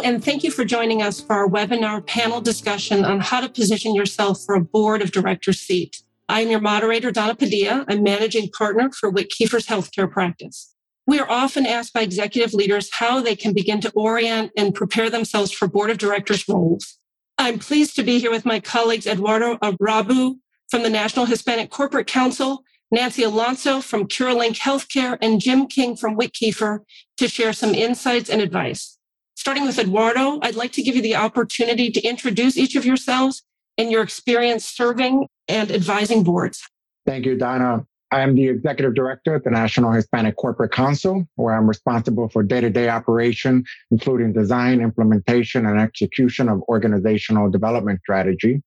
And thank you for joining us for our webinar panel discussion on how to position yourself for a board of directors seat. I am your moderator, Donna Padilla. I'm managing partner for WittKieffer's healthcare practice. We are often asked by executive leaders how they can begin to orient and prepare themselves for board of directors roles. I'm pleased to be here with my colleagues Eduardo Arabu from the National Hispanic Corporate Council, Nancy Alonso from CureLink Healthcare, and Jim King from WittKieffer to share some insights and advice. Starting with Eduardo, I'd like to give you the opportunity to introduce each of yourselves and your experience serving and advising boards. Thank you, Donna. I am the executive director at the National Hispanic Corporate Council, where I'm responsible for day to day operation, including design, implementation, and execution of organizational development strategy.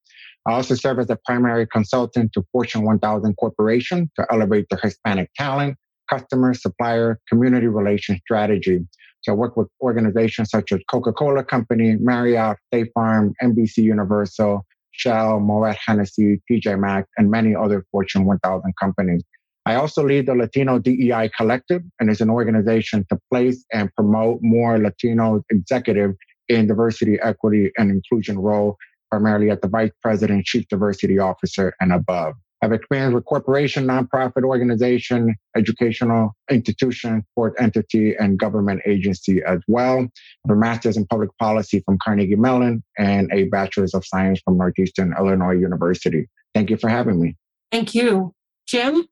I also serve as a primary consultant to Fortune 1000 corporations to elevate their Hispanic talent, customer, supplier, community relation strategy. I work with organizations such as Coca-Cola Company, Marriott, State Farm, NBC Universal, Shell, Moet Hennessy, TJ Maxx, and many other Fortune 1000 companies. I also lead the Latino DEI Collective, and is an organization to place and promote more Latino executives in diversity, equity, and inclusion role, primarily at the vice president, chief diversity officer, and above. I've experience with corporation, nonprofit organization, educational institution, sport entity, and government agency as well. I have a master's in public policy from Carnegie Mellon and a bachelor's of science from Northeastern Illinois University. Thank you for having me. Thank you. Jim?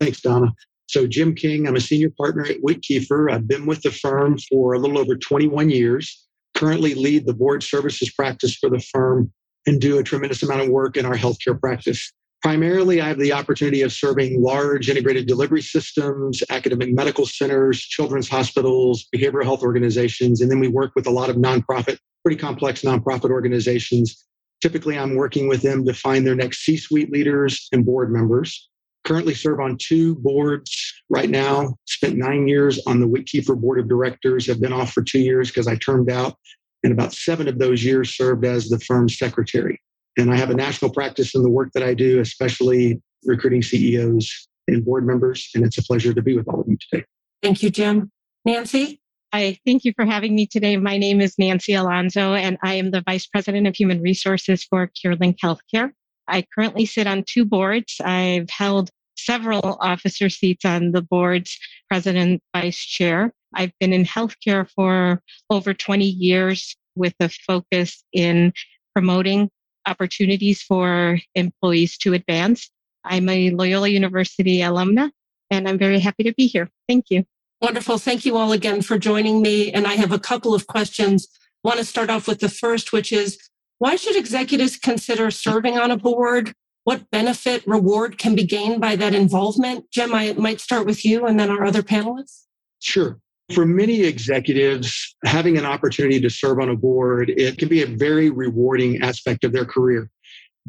Thanks, Donna. So, Jim King, I'm a senior partner at WittKieffer. I've been with the firm for a little over 21 years, currently lead the board services practice for the firm and do a tremendous amount of work in our healthcare practice. Primarily, I have the opportunity of serving large integrated delivery systems, academic medical centers, children's hospitals, behavioral health organizations, and then we work with a lot of nonprofit, pretty complex nonprofit organizations. Typically, I'm working with them to find their next C suite leaders and board members. Currently serve on two boards right now. Spent nine years on the WittKieffer Board of Directors, have been off for two years because I termed out, and about seven of those years served as the firm's secretary. And I have a national practice in the work that I do, especially recruiting CEOs and board members. And it's a pleasure to be with all of you today. Thank you, Jim. Nancy? Hi, thank you for having me today. My name is Nancy Alonso, and I am the Vice President of Human Resources for CureLink Healthcare. I currently sit on two boards. I've held several officer seats on the boards, president, vice chair. I've been in healthcare for over 20 years with a focus in promoting opportunities for employees to advance. I'm a Loyola University alumna, and I'm very happy to be here. Thank you. Wonderful. Thank you all again for joining me. And I have a couple of questions. I want to start off with the first, which is why should executives consider serving on a board? What benefit, reward can be gained by that involvement? Jim, I might start with you and then our other panelists. Sure. For many executives, having an opportunity to serve on a board, it can be a very rewarding aspect of their career.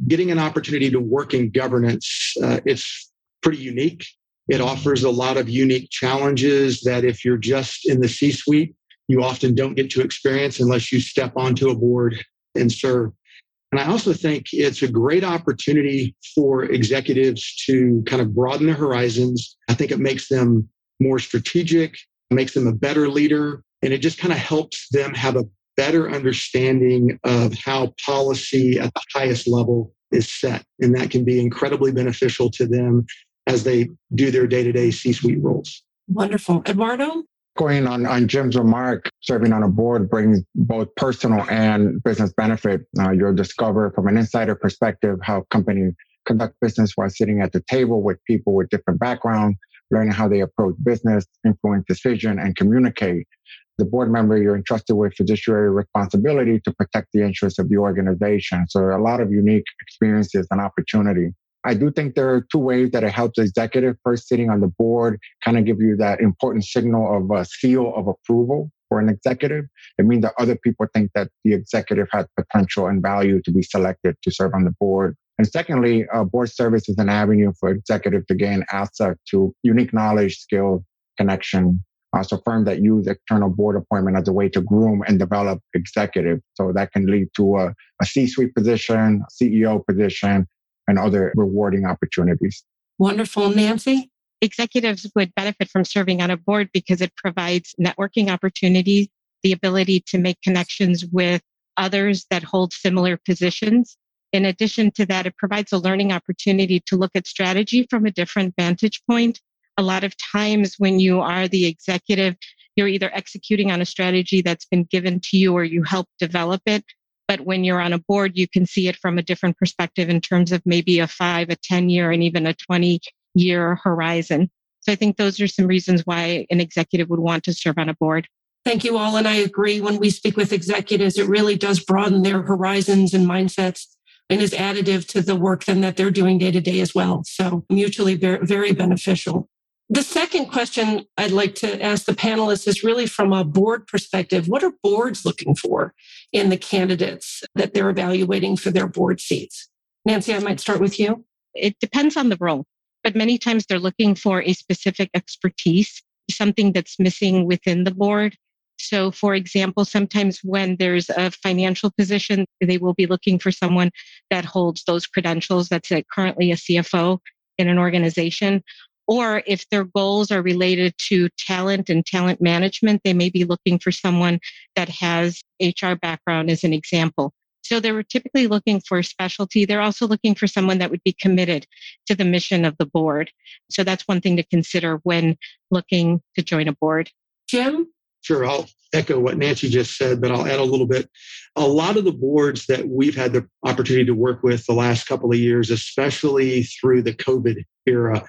Getting an opportunity to work in governance, uh, it's pretty unique. It offers a lot of unique challenges that if you're just in the C suite, you often don't get to experience unless you step onto a board and serve. And I also think it's a great opportunity for executives to kind of broaden their horizons. I think it makes them more strategic makes them a better leader, and it just kind of helps them have a better understanding of how policy at the highest level is set. And that can be incredibly beneficial to them as they do their day to day C suite roles. Wonderful. Eduardo? Going on, on Jim's remark, serving on a board brings both personal and business benefit. Uh, you'll discover from an insider perspective how companies conduct business while sitting at the table with people with different backgrounds learning how they approach business, influence decision, and communicate. The board member, you're entrusted with fiduciary responsibility to protect the interests of the organization. So a lot of unique experiences and opportunity. I do think there are two ways that it helps executive first sitting on the board, kind of give you that important signal of a seal of approval for an executive. It means that other people think that the executive has potential and value to be selected to serve on the board. And secondly, uh, board service is an avenue for executive to gain access to unique knowledge, skill, connection. Uh, so firms that use external board appointment as a way to groom and develop executives. So that can lead to a, a C-suite position, CEO position, and other rewarding opportunities. Wonderful. Nancy? Executives would benefit from serving on a board because it provides networking opportunities. the ability to make connections with others that hold similar positions. In addition to that, it provides a learning opportunity to look at strategy from a different vantage point. A lot of times when you are the executive, you're either executing on a strategy that's been given to you or you help develop it. But when you're on a board, you can see it from a different perspective in terms of maybe a five, a 10 year, and even a 20 year horizon. So I think those are some reasons why an executive would want to serve on a board. Thank you all. And I agree when we speak with executives, it really does broaden their horizons and mindsets and is additive to the work then that they're doing day to day as well. So mutually very, very beneficial. The second question I'd like to ask the panelists is really from a board perspective. What are boards looking for in the candidates that they're evaluating for their board seats? Nancy, I might start with you. It depends on the role, but many times they're looking for a specific expertise, something that's missing within the board. So, for example, sometimes when there's a financial position, they will be looking for someone that holds those credentials. That's a, currently a CFO in an organization. Or if their goals are related to talent and talent management, they may be looking for someone that has HR background as an example. So they're typically looking for specialty. They're also looking for someone that would be committed to the mission of the board. So that's one thing to consider when looking to join a board. Jim? Sure, I'll echo what Nancy just said, but I'll add a little bit. A lot of the boards that we've had the opportunity to work with the last couple of years, especially through the COVID era,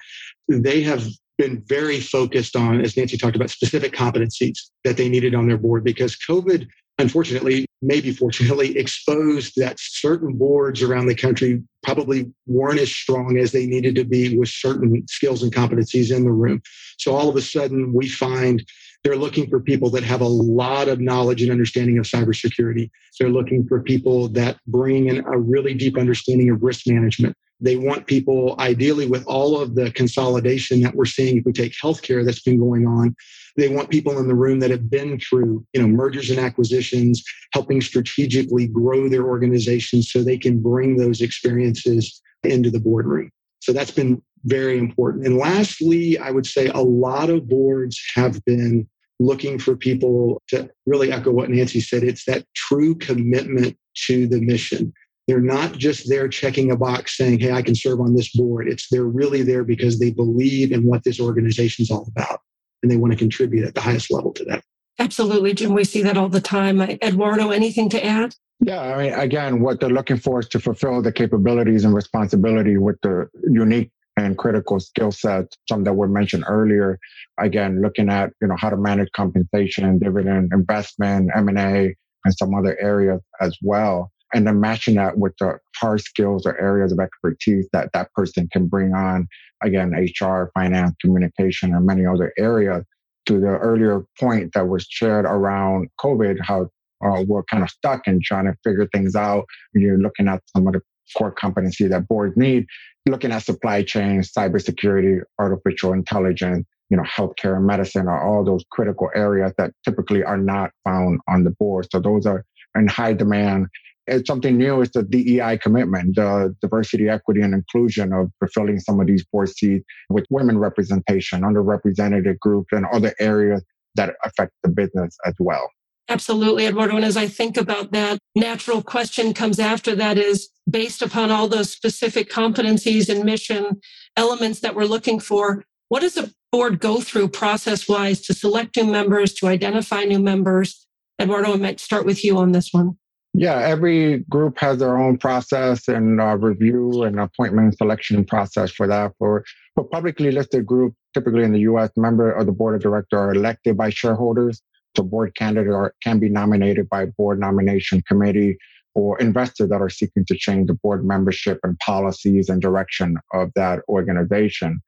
they have been very focused on, as Nancy talked about, specific competencies that they needed on their board because COVID, unfortunately, maybe fortunately, exposed that certain boards around the country probably weren't as strong as they needed to be with certain skills and competencies in the room. So all of a sudden, we find they're looking for people that have a lot of knowledge and understanding of cybersecurity. They're looking for people that bring in a really deep understanding of risk management. They want people, ideally, with all of the consolidation that we're seeing, if we take healthcare that's been going on, they want people in the room that have been through, you know, mergers and acquisitions, helping strategically grow their organizations so they can bring those experiences into the boardroom. So that's been very important. And lastly, I would say a lot of boards have been looking for people to really echo what Nancy said. It's that true commitment to the mission. They're not just there checking a box saying, hey, I can serve on this board. It's they're really there because they believe in what this organization is all about and they want to contribute at the highest level to that. Absolutely, Jim. We see that all the time. Uh, Eduardo, anything to add? Yeah, I mean, again, what they're looking for is to fulfill the capabilities and responsibility with the unique and critical skill sets, some that were mentioned earlier. Again, looking at you know how to manage compensation, dividend investment, M and A, and some other areas as well, and then matching that with the hard skills or areas of expertise that that person can bring on. Again, HR, finance, communication, and many other areas. To the earlier point that was shared around COVID, how uh, we're kind of stuck in trying to figure things out. You're looking at some of the core competency that boards need, looking at supply chain, cybersecurity, artificial intelligence, you know, healthcare and medicine are all those critical areas that typically are not found on the board. So those are in high demand. It's something new is the DEI commitment, the diversity, equity, and inclusion of fulfilling some of these board seats with women representation, underrepresented groups, and other areas that affect the business as well. Absolutely, Eduardo. And as I think about that, natural question comes after that is based upon all those specific competencies and mission elements that we're looking for, what does a board go through process wise to select new members, to identify new members? Eduardo, I might start with you on this one. Yeah, every group has their own process and uh, review and appointment selection process for that. For for publicly listed group, typically in the U.S., member of the board of director are elected by shareholders the board candidate or can be nominated by board nomination committee or investors that are seeking to change the board membership and policies and direction of that organization.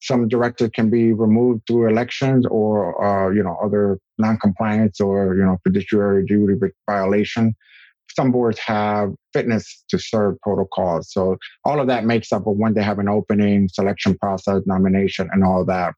Some directors can be removed through elections or, uh, you know, other non-compliance or, you know, fiduciary duty violation. Some boards have fitness to serve protocols. So all of that makes up when they have an opening, selection process, nomination, and all that.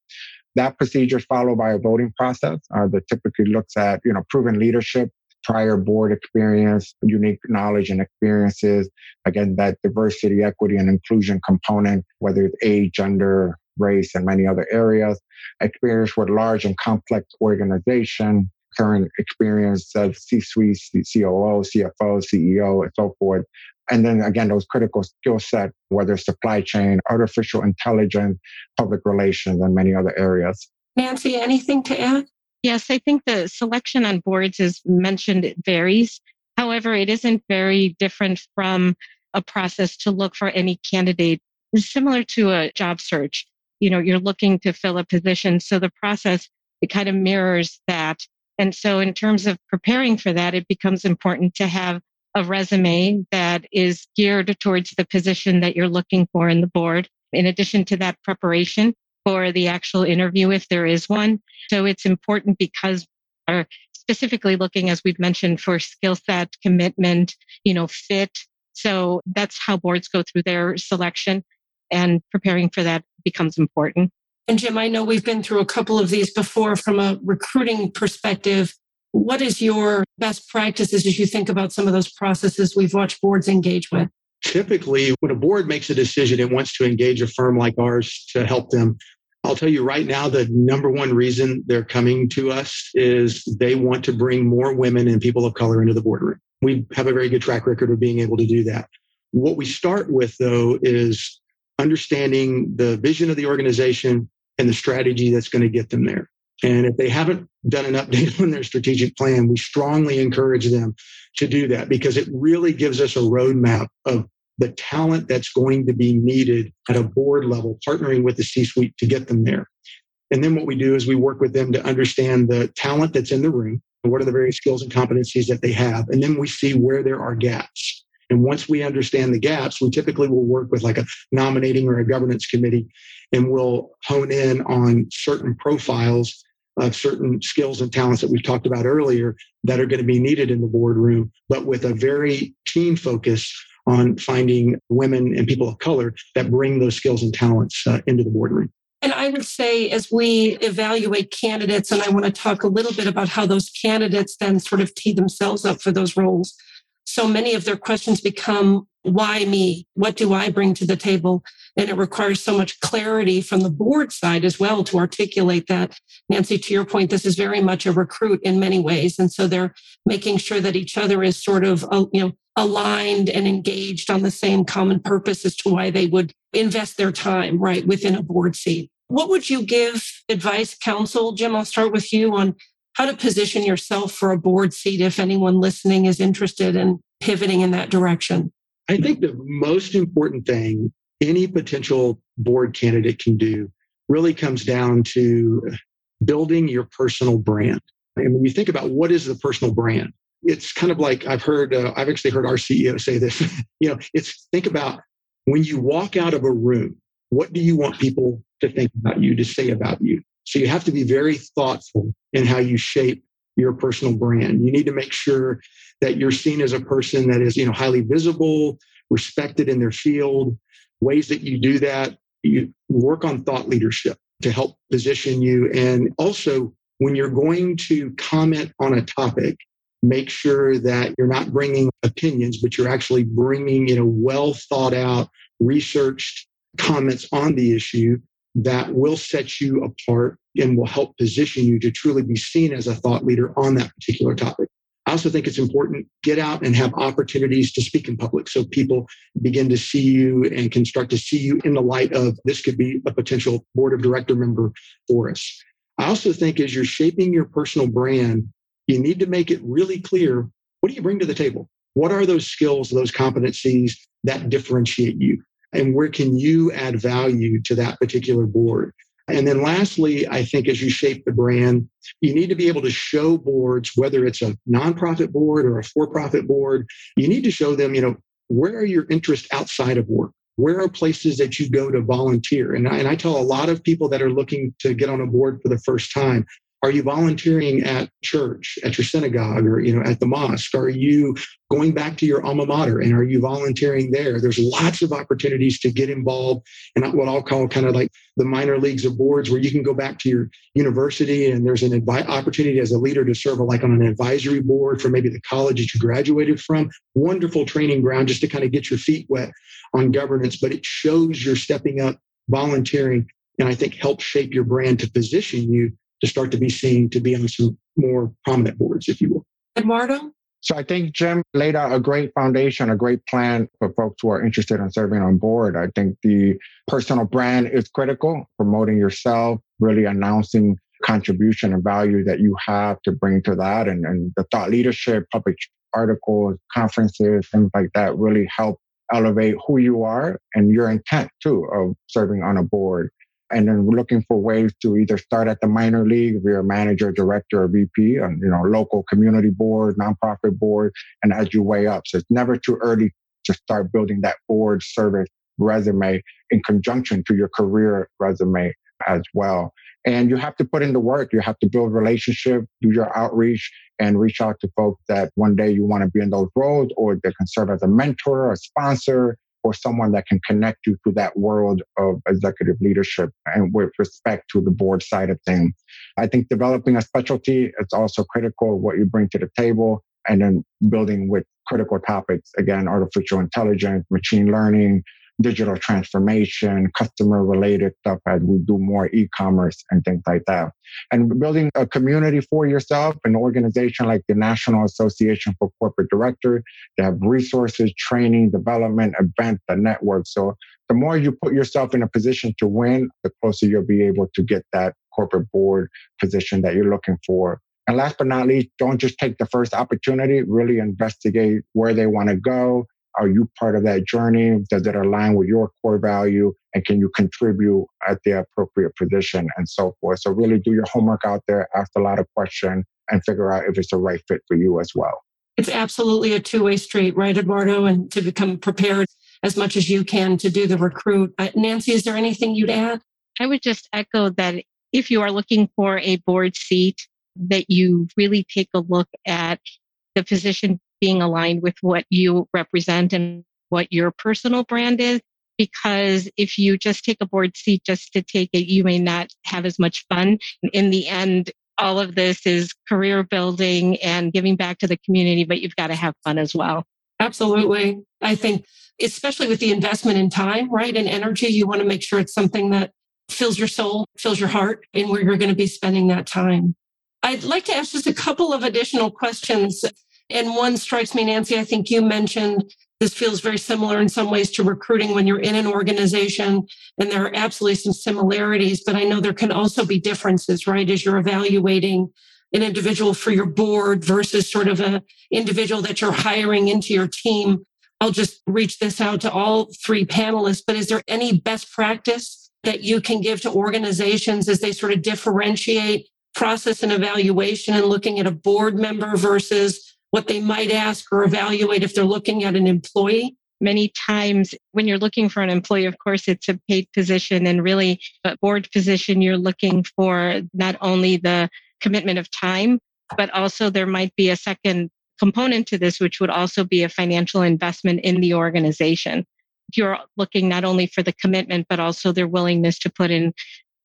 That procedure is followed by a voting process uh, that typically looks at, you know, proven leadership, prior board experience, unique knowledge and experiences. Again, that diversity, equity, and inclusion component, whether it's age, gender, race, and many other areas. Experience with large and complex organization, current experience of C-suite, COO, CFO, CEO, and so forth. And then again, those critical skill set, whether supply chain, artificial intelligence, public relations, and many other areas. Nancy, anything to add? Yes, I think the selection on boards is mentioned, it varies. However, it isn't very different from a process to look for any candidate similar to a job search. You know, you're looking to fill a position. So the process, it kind of mirrors that. And so in terms of preparing for that, it becomes important to have a resume that is geared towards the position that you're looking for in the board. In addition to that preparation for the actual interview, if there is one. So it's important because are specifically looking, as we've mentioned, for skill set, commitment, you know, fit. So that's how boards go through their selection and preparing for that becomes important. And Jim, I know we've been through a couple of these before from a recruiting perspective. What is your best practices as you think about some of those processes we've watched boards engage with? Typically, when a board makes a decision, it wants to engage a firm like ours to help them. I'll tell you right now, the number one reason they're coming to us is they want to bring more women and people of color into the boardroom. We have a very good track record of being able to do that. What we start with, though, is understanding the vision of the organization and the strategy that's going to get them there. And if they haven't done an update on their strategic plan, we strongly encourage them to do that because it really gives us a roadmap of the talent that's going to be needed at a board level, partnering with the C suite to get them there. And then what we do is we work with them to understand the talent that's in the room, what are the various skills and competencies that they have. And then we see where there are gaps. And once we understand the gaps, we typically will work with like a nominating or a governance committee and we'll hone in on certain profiles of certain skills and talents that we've talked about earlier that are going to be needed in the boardroom, but with a very keen focus on finding women and people of color that bring those skills and talents uh, into the boardroom. And I would say, as we evaluate candidates, and I want to talk a little bit about how those candidates then sort of tee themselves up for those roles so many of their questions become why me? What do I bring to the table? And it requires so much clarity from the board side as well to articulate that. Nancy, to your point, this is very much a recruit in many ways. And so they're making sure that each other is sort of, uh, you know, aligned and engaged on the same common purpose as to why they would invest their time, right, within a board seat. What would you give advice, counsel? Jim, I'll start with you on how to position yourself for a board seat if anyone listening is interested in pivoting in that direction? I think the most important thing any potential board candidate can do really comes down to building your personal brand. And when you think about what is the personal brand, it's kind of like I've heard, uh, I've actually heard our CEO say this. you know, it's think about when you walk out of a room, what do you want people to think about you, to say about you? So you have to be very thoughtful in how you shape your personal brand. You need to make sure that you're seen as a person that is, you know, highly visible, respected in their field. Ways that you do that, you work on thought leadership to help position you. And also, when you're going to comment on a topic, make sure that you're not bringing opinions, but you're actually bringing, you know, well thought out, researched comments on the issue that will set you apart and will help position you to truly be seen as a thought leader on that particular topic. I also think it's important get out and have opportunities to speak in public so people begin to see you and can start to see you in the light of this could be a potential board of director member for us. I also think as you're shaping your personal brand, you need to make it really clear what do you bring to the table? What are those skills, those competencies that differentiate you? and where can you add value to that particular board? And then lastly, I think as you shape the brand, you need to be able to show boards, whether it's a nonprofit board or a for-profit board, you need to show them, you know, where are your interests outside of work? Where are places that you go to volunteer? And I, and I tell a lot of people that are looking to get on a board for the first time, are you volunteering at church, at your synagogue, or you know, at the mosque? Are you going back to your alma mater and are you volunteering there? There's lots of opportunities to get involved in what I'll call kind of like the minor leagues of boards, where you can go back to your university and there's an opportunity as a leader to serve like on an advisory board for maybe the college that you graduated from. Wonderful training ground just to kind of get your feet wet on governance, but it shows you're stepping up, volunteering, and I think help shape your brand to position you to start to be seen to be on some more prominent boards, if you will. Eduardo? So I think Jim laid out a great foundation, a great plan for folks who are interested in serving on board. I think the personal brand is critical, promoting yourself, really announcing contribution and value that you have to bring to that and, and the thought leadership, public articles, conferences, things like that really help elevate who you are and your intent too of serving on a board. And then we're looking for ways to either start at the minor league you're a manager, director, or VP, and you know, local community board, nonprofit board, and as you weigh up. So it's never too early to start building that board service resume in conjunction to your career resume as well. And you have to put in the work. You have to build relationship, do your outreach, and reach out to folks that one day you want to be in those roles or they can serve as a mentor, a sponsor, or someone that can connect you to that world of executive leadership and with respect to the board side of things. I think developing a specialty is also critical what you bring to the table and then building with critical topics again artificial intelligence machine learning digital transformation, customer related stuff as we do more e-commerce and things like that. And building a community for yourself, an organization like the National Association for Corporate Directors, they have resources, training, development, events, the network. So the more you put yourself in a position to win, the closer you'll be able to get that corporate board position that you're looking for. And last but not least, don't just take the first opportunity, really investigate where they want to go, are you part of that journey? Does it align with your core value? And can you contribute at the appropriate position and so forth? So really do your homework out there, ask a lot of questions and figure out if it's the right fit for you as well. It's absolutely a two way street, right, Eduardo? And to become prepared as much as you can to do the recruit. Uh, Nancy, is there anything you'd add? I would just echo that if you are looking for a board seat, that you really take a look at the position being aligned with what you represent and what your personal brand is. Because if you just take a board seat just to take it, you may not have as much fun. In the end, all of this is career building and giving back to the community, but you've got to have fun as well. Absolutely. I think, especially with the investment in time, right, and energy, you want to make sure it's something that fills your soul, fills your heart, and where you're going to be spending that time. I'd like to ask just a couple of additional questions and one strikes me, Nancy, I think you mentioned this feels very similar in some ways to recruiting when you're in an organization. And there are absolutely some similarities, but I know there can also be differences, right? As you're evaluating an individual for your board versus sort of an individual that you're hiring into your team. I'll just reach this out to all three panelists, but is there any best practice that you can give to organizations as they sort of differentiate process and evaluation and looking at a board member versus what they might ask or evaluate if they're looking at an employee? Many times when you're looking for an employee, of course, it's a paid position and really a board position, you're looking for not only the commitment of time, but also there might be a second component to this, which would also be a financial investment in the organization. You're looking not only for the commitment, but also their willingness to put in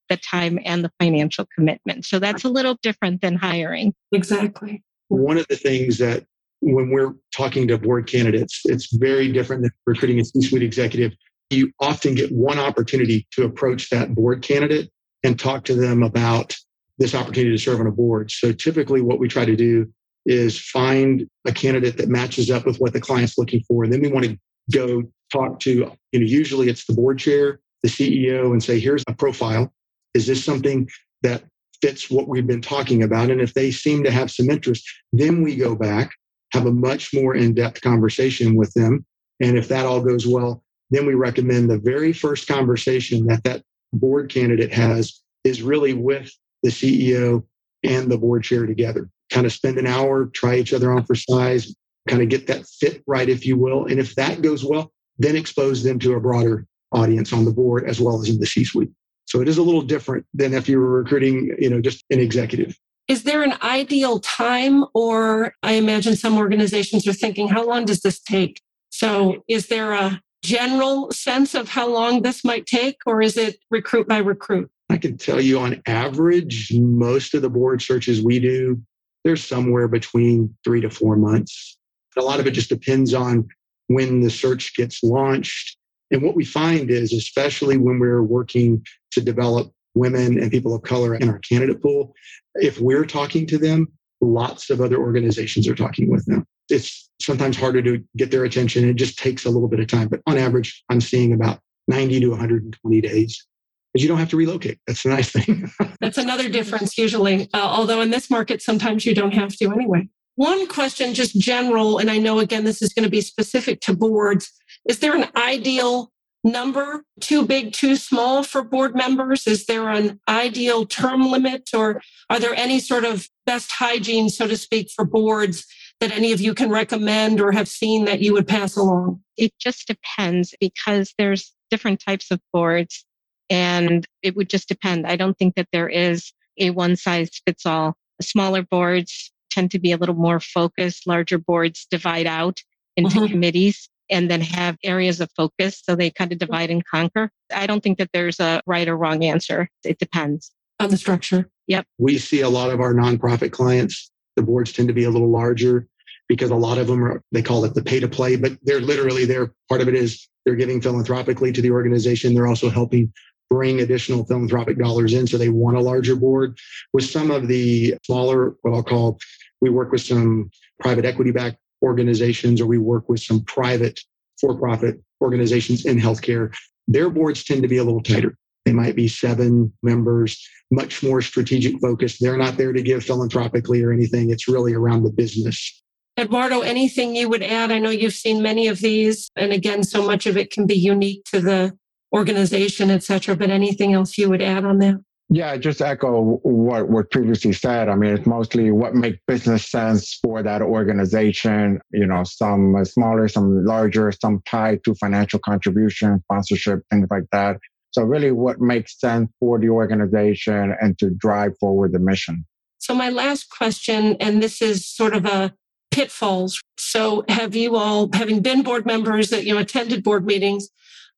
the time and the financial commitment. So that's a little different than hiring. Exactly one of the things that when we're talking to board candidates, it's very different than recruiting a C suite executive. You often get one opportunity to approach that board candidate and talk to them about this opportunity to serve on a board. So typically, what we try to do is find a candidate that matches up with what the client's looking for. And then we want to go talk to, you know, usually it's the board chair, the CEO, and say, here's a profile. Is this something that fits what we've been talking about. And if they seem to have some interest, then we go back, have a much more in depth conversation with them. And if that all goes well, then we recommend the very first conversation that that board candidate has is really with the CEO and the board chair together. Kind of spend an hour, try each other on for size, kind of get that fit right, if you will. And if that goes well, then expose them to a broader audience on the board as well as in the C suite. So it is a little different than if you were recruiting, you know, just an executive. Is there an ideal time, or I imagine some organizations are thinking, how long does this take? So is there a general sense of how long this might take, or is it recruit by recruit? I can tell you on average, most of the board searches we do, they're somewhere between three to four months. A lot of it just depends on when the search gets launched and what we find is, especially when we're working to develop women and people of color in our candidate pool, if we're talking to them, lots of other organizations are talking with them. It's sometimes harder to get their attention. It just takes a little bit of time. But on average, I'm seeing about 90 to 120 days because you don't have to relocate. That's the nice thing. That's another difference usually. Uh, although in this market, sometimes you don't have to anyway. One question, just general, and I know again, this is going to be specific to boards. Is there an ideal number too big, too small for board members? Is there an ideal term limit, or are there any sort of best hygiene, so to speak, for boards that any of you can recommend or have seen that you would pass along? It just depends because there's different types of boards and it would just depend. I don't think that there is a one size fits all. Smaller boards tend to be a little more focused. Larger boards divide out into mm-hmm. committees and then have areas of focus. So they kind of mm. divide and conquer. I don't think that there's a right or wrong answer. It depends on the structure. Yep. We see a lot of our nonprofit clients, the boards tend to be a little larger because a lot of them are, they call it the pay to play, but they're literally there. Part of it is they're giving philanthropically to the organization. They're also helping bring additional philanthropic dollars in. So they want a larger board. With some of the smaller, what I'll call, we work with some private equity backed organizations or we work with some private for profit organizations in healthcare. Their boards tend to be a little tighter. They might be seven members, much more strategic focused. They're not there to give philanthropically or anything. It's really around the business. Eduardo, anything you would add? I know you've seen many of these, and again, so much of it can be unique to the organization, et cetera, but anything else you would add on that? Yeah, just echo what what previously said. I mean, it's mostly what makes business sense for that organization. You know, some smaller, some larger, some tied to financial contribution, sponsorship, things like that. So really, what makes sense for the organization and to drive forward the mission. So my last question, and this is sort of a pitfalls. So have you all, having been board members that you know attended board meetings,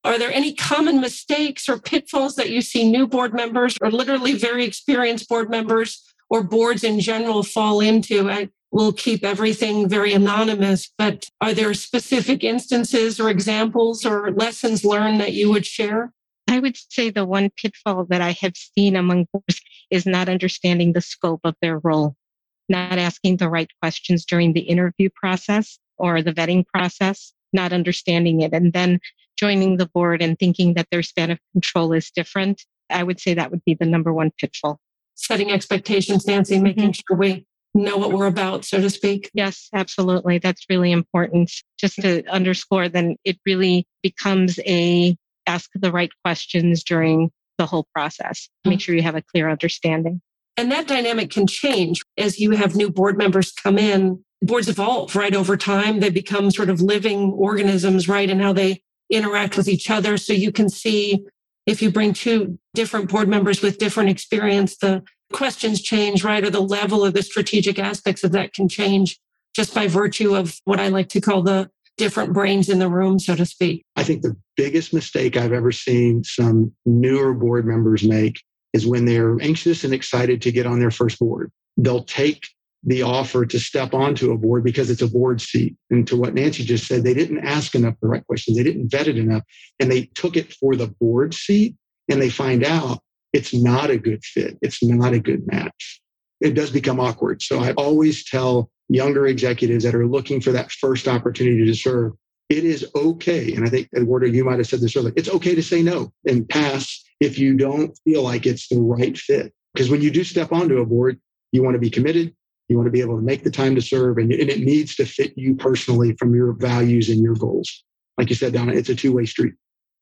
are there any common mistakes or pitfalls that you see new board members or literally very experienced board members or boards in general fall into? I will keep everything very anonymous, but are there specific instances or examples or lessons learned that you would share? I would say the one pitfall that I have seen among boards is not understanding the scope of their role, not asking the right questions during the interview process or the vetting process, not understanding it, and then joining the board and thinking that their span of control is different, I would say that would be the number one pitfall. Setting expectations, Nancy, making mm-hmm. sure we know what we're about, so to speak. Yes, absolutely. That's really important. Just to underscore, then it really becomes a ask the right questions during the whole process. Make sure you have a clear understanding. And that dynamic can change as you have new board members come in. Boards evolve, right? Over time, they become sort of living organisms, right? And how they interact with each other. So you can see if you bring two different board members with different experience, the questions change, right? Or the level of the strategic aspects of that can change just by virtue of what I like to call the different brains in the room, so to speak. I think the biggest mistake I've ever seen some newer board members make is when they're anxious and excited to get on their first board. They'll take the offer to step onto a board because it's a board seat. And to what Nancy just said, they didn't ask enough the right questions. They didn't vet it enough. And they took it for the board seat and they find out it's not a good fit. It's not a good match. It does become awkward. So I always tell younger executives that are looking for that first opportunity to serve, it is okay. And I think Eduardo, you might have said this earlier. It's okay to say no and pass if you don't feel like it's the right fit. Because when you do step onto a board, you want to be committed, you want to be able to make the time to serve, and, and it needs to fit you personally from your values and your goals. Like you said, Donna, it's a two way street.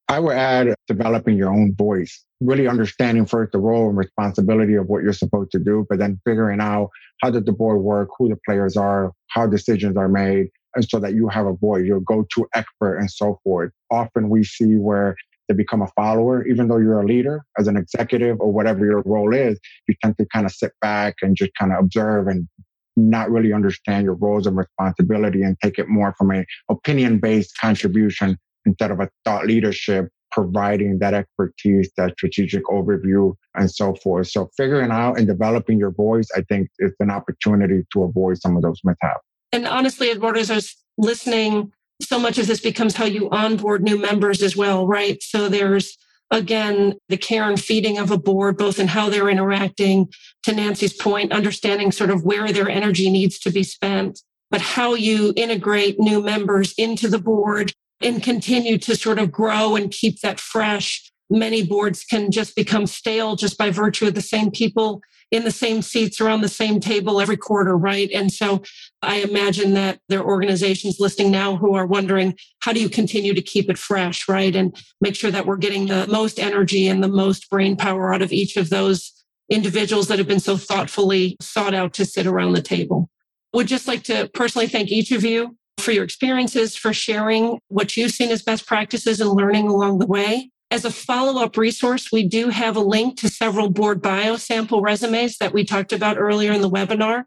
I would add developing your own voice, really understanding first the role and responsibility of what you're supposed to do, but then figuring out how does the board work, who the players are, how decisions are made, and so that you have a voice, your go-to expert and so forth. Often we see where they become a follower, even though you're a leader as an executive or whatever your role is, you tend to kind of sit back and just kind of observe and not really understand your roles and responsibility and take it more from a opinion based contribution instead of a thought leadership providing that expertise, that strategic overview and so forth. So figuring out and developing your voice, I think is an opportunity to avoid some of those mishaps. And honestly, as I was listening so much of this becomes how you onboard new members as well, right? So there's again, the care and feeding of a board, both in how they're interacting, to Nancy's point, understanding sort of where their energy needs to be spent, but how you integrate new members into the board and continue to sort of grow and keep that fresh. Many boards can just become stale just by virtue of the same people in the same seats around the same table every quarter, right? And so I imagine that there are organizations listening now who are wondering how do you continue to keep it fresh, right? And make sure that we're getting the most energy and the most brain power out of each of those individuals that have been so thoughtfully sought out to sit around the table. Would just like to personally thank each of you for your experiences, for sharing what you've seen as best practices and learning along the way. As a follow up resource, we do have a link to several board bio sample resumes that we talked about earlier in the webinar.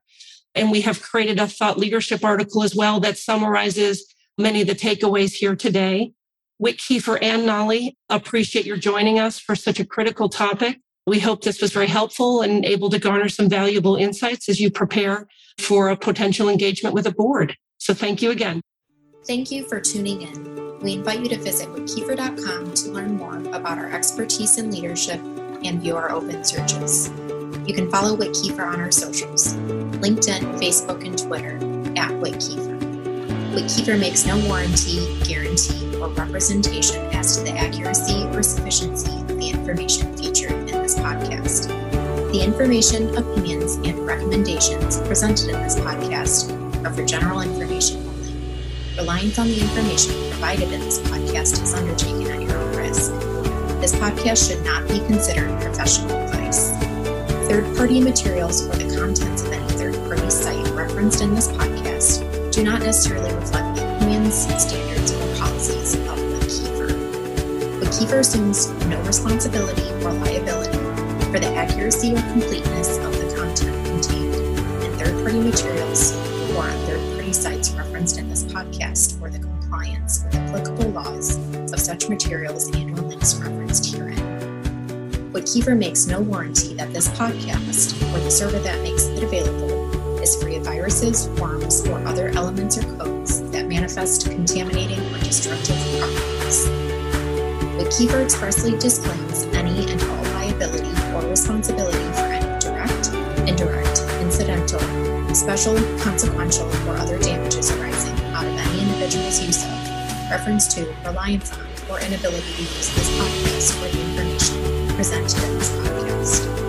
And we have created a thought leadership article as well that summarizes many of the takeaways here today. WittKieffer and Nolly, appreciate your joining us for such a critical topic. We hope this was very helpful and able to garner some valuable insights as you prepare for a potential engagement with a board. So thank you again. Thank you for tuning in. We invite you to visit wittkieffer.com to learn more about our expertise in leadership and view our open searches. You can follow Wick on our socials LinkedIn, Facebook, and Twitter at WittKieffer. Makes no warranty, guarantee, or representation as to the accuracy or sufficiency of the information featured in this podcast. The information, opinions, and recommendations presented in this podcast are for general information only. Reliance on the information provided in this podcast is undertaken at your own risk. This podcast should not be considered professional advice. Third party materials or the contents of any third party site referenced in this podcast do not necessarily reflect the opinions, standards, or policies of. WittKieffer assumes no responsibility or liability for the accuracy or completeness of the content contained in third party materials or on third party sites referenced in this podcast or the laws of such materials and or links referenced herein. Kieffer makes no warranty that this podcast or the server that makes it available is free of viruses, worms, or other elements or codes that manifest contaminating or destructive properties. Kieffer expressly disclaims any and all liability or responsibility for any direct, indirect, incidental, special, consequential, or other damages arising out of any individual's use of, reference to, reliance on, or inability to use this podcast or the information presented in this podcast.